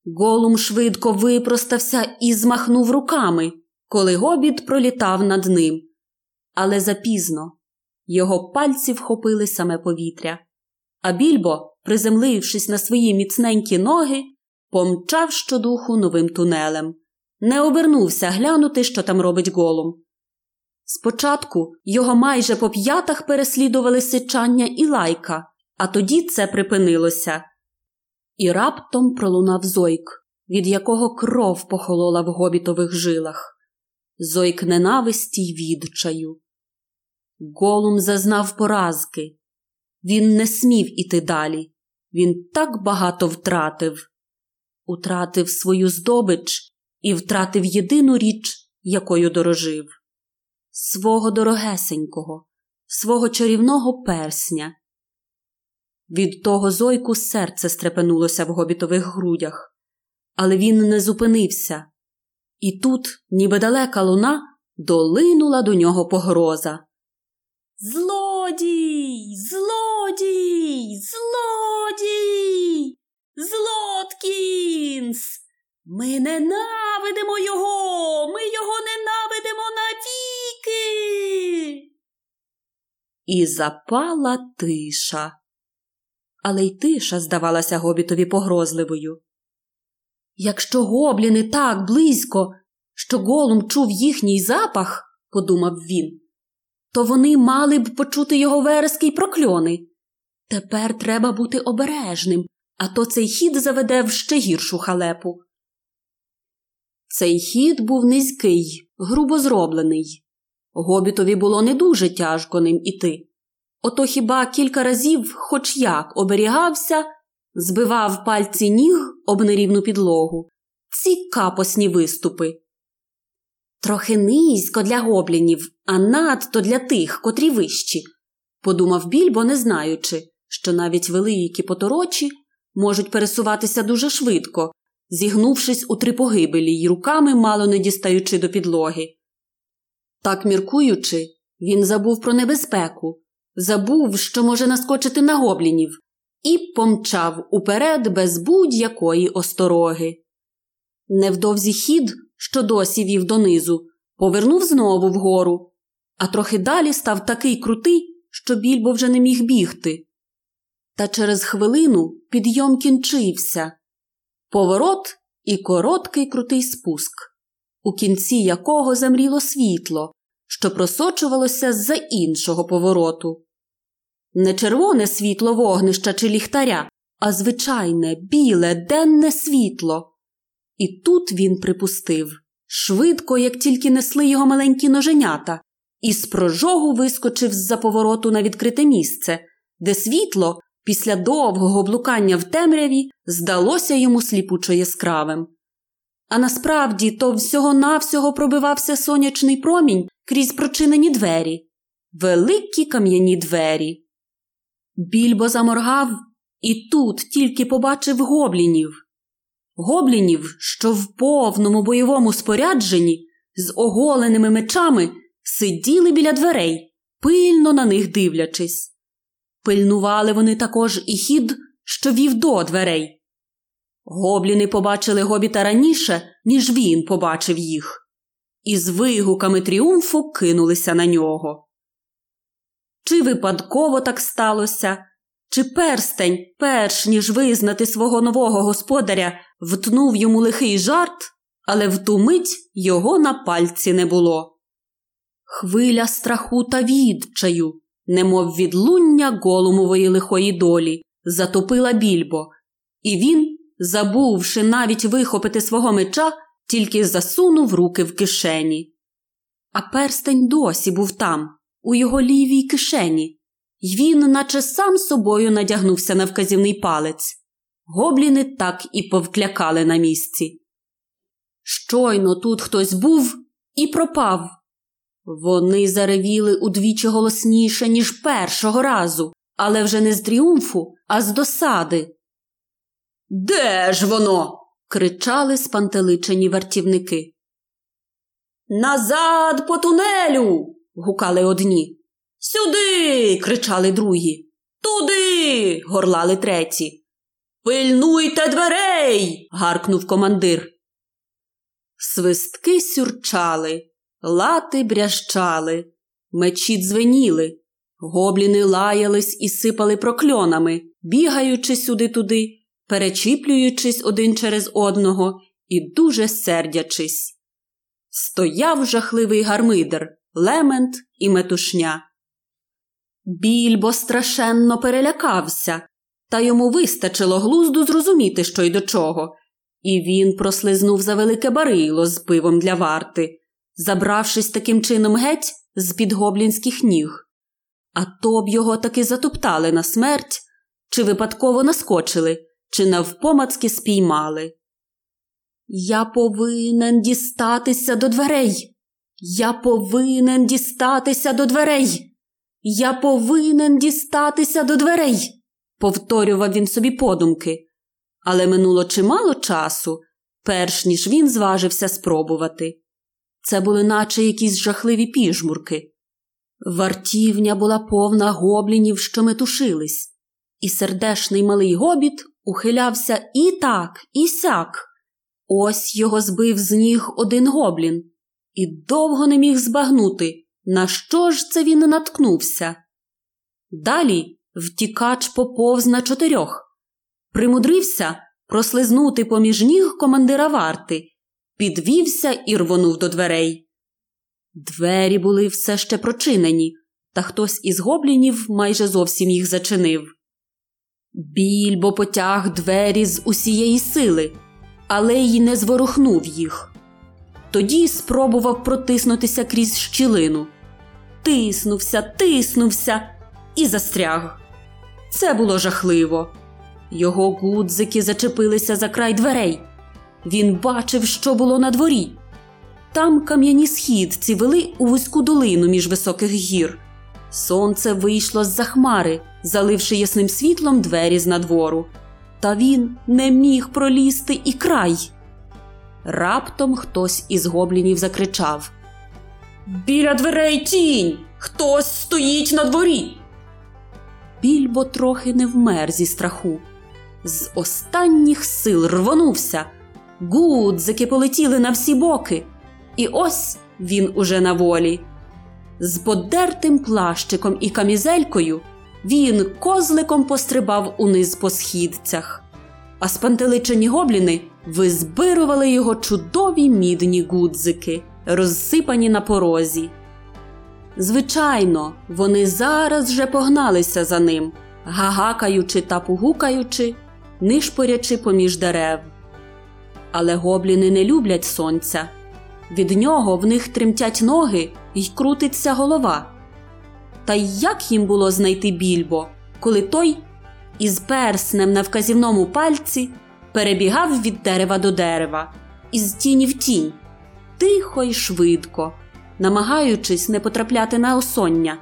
B: Голум швидко випростався і змахнув руками, коли гобіт пролітав над ним. Але запізно його пальці вхопили саме повітря. А більбо, приземлившись на свої міцненькі ноги, помчав щодуху новим тунелем, не обернувся глянути, що там робить голум. Спочатку його майже по п'ятах переслідували сичання і лайка, а тоді це припинилося. І раптом пролунав зойк. від якого кров похолола в гобітових жилах, зойк ненависті й відчаю. Голум зазнав поразки. Він не смів іти далі. Він так багато втратив. Утратив свою здобич і втратив єдину річ, якою дорожив свого дорогесенького, свого чарівного персня. Від того зойку серце стрепенулося в гобітових грудях, але він не зупинився. І тут, ніби далека луна, долинула до нього погроза. Злодій, злодій, злодій, Злоткінс! Ми ненавидимо його, ми його ненавидимо навіки. І запала тиша. Але й тиша здавалася гобітові погрозливою. Якщо гобліни так близько, що голум чув їхній запах, подумав він, то вони мали б почути його верески й прокльони. Тепер треба бути обережним, а то цей хід заведе в ще гіршу халепу. Цей хід був низький, грубо зроблений. Гобітові було не дуже тяжко ним іти. Ото хіба кілька разів, хоч як, оберігався, збивав пальці ніг об нерівну підлогу, ці капосні виступи. Трохи низько для гоблінів, а надто для тих, котрі вищі, подумав більбо, не знаючи, що навіть великі поторочі можуть пересуватися дуже швидко, зігнувшись у три погибелі й руками мало не дістаючи до підлоги. Так міркуючи, він забув про небезпеку, забув, що може наскочити на гоблінів, і помчав уперед без будь-якої остороги. Невдовзі хід, що досі вів донизу, повернув знову вгору, а трохи далі став такий крутий, що більбо вже не міг бігти. Та через хвилину підйом кінчився поворот і короткий крутий спуск, у кінці якого замріло світло, що просочувалося з за іншого повороту. Не червоне світло вогнища чи ліхтаря, а звичайне, біле, денне світло. І тут він припустив швидко, як тільки несли його маленькі ноженята, і з прожогу вискочив з за повороту на відкрите місце, де світло після довгого блукання в темряві здалося йому сліпучо яскравим. А насправді то всього-навсього пробивався сонячний промінь крізь прочинені двері, великі кам'яні двері. Більбо заморгав і тут тільки побачив гоблінів. Гоблінів, що в повному бойовому спорядженні, з оголеними мечами, сиділи біля дверей, пильно на них дивлячись. Пильнували вони також і хід, що вів до дверей. Гобліни побачили гобіта раніше, ніж він побачив їх, і з вигуками тріумфу кинулися на нього. Чи випадково так сталося, чи перстень, перш ніж визнати свого нового господаря, втнув йому лихий жарт, але в ту мить його на пальці не було. Хвиля страху та відчаю немов відлуння голумової лихої долі, затопила більбо, і він, забувши навіть вихопити свого меча, тільки засунув руки в кишені. А перстень досі був там, у його лівій кишені, й він, наче сам собою надягнувся на вказівний палець. Гобліни так і повклякали на місці. Щойно тут хтось був і пропав. Вони заревіли удвічі голосніше, ніж першого разу, але вже не з тріумфу, а з досади. Де ж воно? кричали спантеличені вартівники. Назад по тунелю. гукали одні. Сюди. кричали другі. Туди. горлали треті. Пильнуйте дверей. гаркнув командир. Свистки сюрчали. Лати брящали, мечі дзвеніли, гобліни лаялись і сипали прокльонами, бігаючи сюди-туди, перечіплюючись один через одного і дуже сердячись. Стояв жахливий гармидер, лемент і метушня. Більбо страшенно перелякався, та йому вистачило глузду зрозуміти, що й до чого, І він прослизнув за велике барило з пивом для варти, забравшись таким чином геть з під гоблінських ніг. А то б його таки затоптали на смерть, чи випадково наскочили, чи навпомацки спіймали. Я повинен дістатися до дверей. Я повинен дістатися до дверей. Я повинен дістатися до дверей, повторював він собі подумки. Але минуло чимало часу, перш ніж він зважився спробувати. Це були наче якісь жахливі піжмурки. Вартівня була повна гоблінів, що метушились, і сердешний малий гобіт ухилявся і так, і сяк. Ось його збив з ніг один гоблін, і довго не міг збагнути, на що ж це він наткнувся. Далі втікач поповз на чотирьох, примудрився прослизнути поміж ніг командира варти, підвівся і рвонув до дверей. Двері були все ще прочинені, та хтось із гоблінів майже зовсім їх зачинив. Більбо потяг двері з усієї сили, але й не зворухнув їх. Тоді спробував протиснутися крізь щілину. Тиснувся, тиснувся і застряг. Це було жахливо. Його гудзики зачепилися за край дверей. Він бачив, що було на дворі. Там кам'яні східці вели у вузьку долину між високих гір. Сонце вийшло з-за хмари, заливши ясним світлом двері з надвору. Та він не міг пролізти і край. Раптом хтось із гоблінів закричав Біля дверей тінь! Хтось стоїть на дворі. Більбо трохи не вмер зі страху. З останніх сил рвонувся. Гудзики полетіли на всі боки. І ось він уже на волі. З подертим плащиком і камізелькою він козликом пострибав униз по східцях, а спантеличені гобліни визбирували його чудові мідні гудзики, розсипані на порозі. Звичайно, вони зараз же погналися за ним, гагакаючи та пугукаючи, нишпорячи поміж дерев. Але гобліни не люблять сонця. Від нього в них тремтять ноги й крутиться голова. Та як їм було знайти більбо, коли той із перснем на вказівному пальці перебігав від дерева до дерева, із тіні в тінь, тихо й швидко, намагаючись не потрапляти на осоння.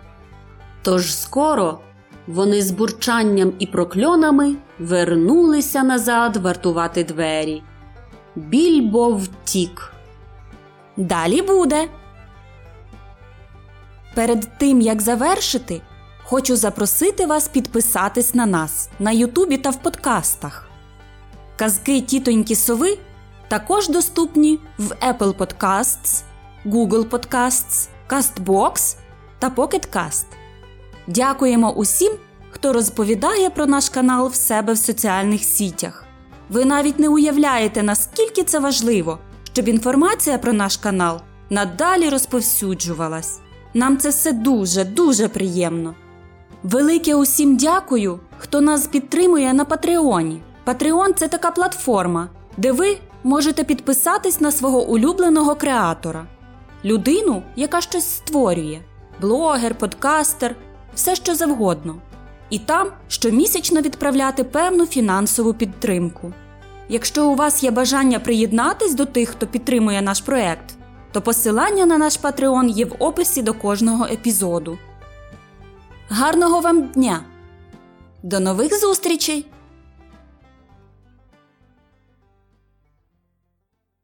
B: Тож скоро вони з бурчанням і прокльонами вернулися назад вартувати двері. Більбо втік.
C: Далі буде. Перед тим як завершити, хочу запросити вас підписатись на нас на Ютубі та в подкастах. Казки тітоньки сови також доступні в Apple Podcasts, Google Podcasts, CastBox та Pocket Cast. Дякуємо усім, хто розповідає про наш канал в себе в соціальних сітях. Ви навіть не уявляєте, наскільки це важливо, щоб інформація про наш канал надалі розповсюджувалась. Нам це все дуже, дуже приємно. Велике усім дякую, хто нас підтримує на Патреоні. Патреон це така платформа, де ви можете підписатись на свого улюбленого креатора, людину, яка щось створює, блогер, подкастер, все що завгодно. І там щомісячно відправляти певну фінансову підтримку. Якщо у вас є бажання приєднатись до тих, хто підтримує наш проект, то посилання на наш Патреон є в описі до кожного епізоду. Гарного вам дня! До нових зустрічей!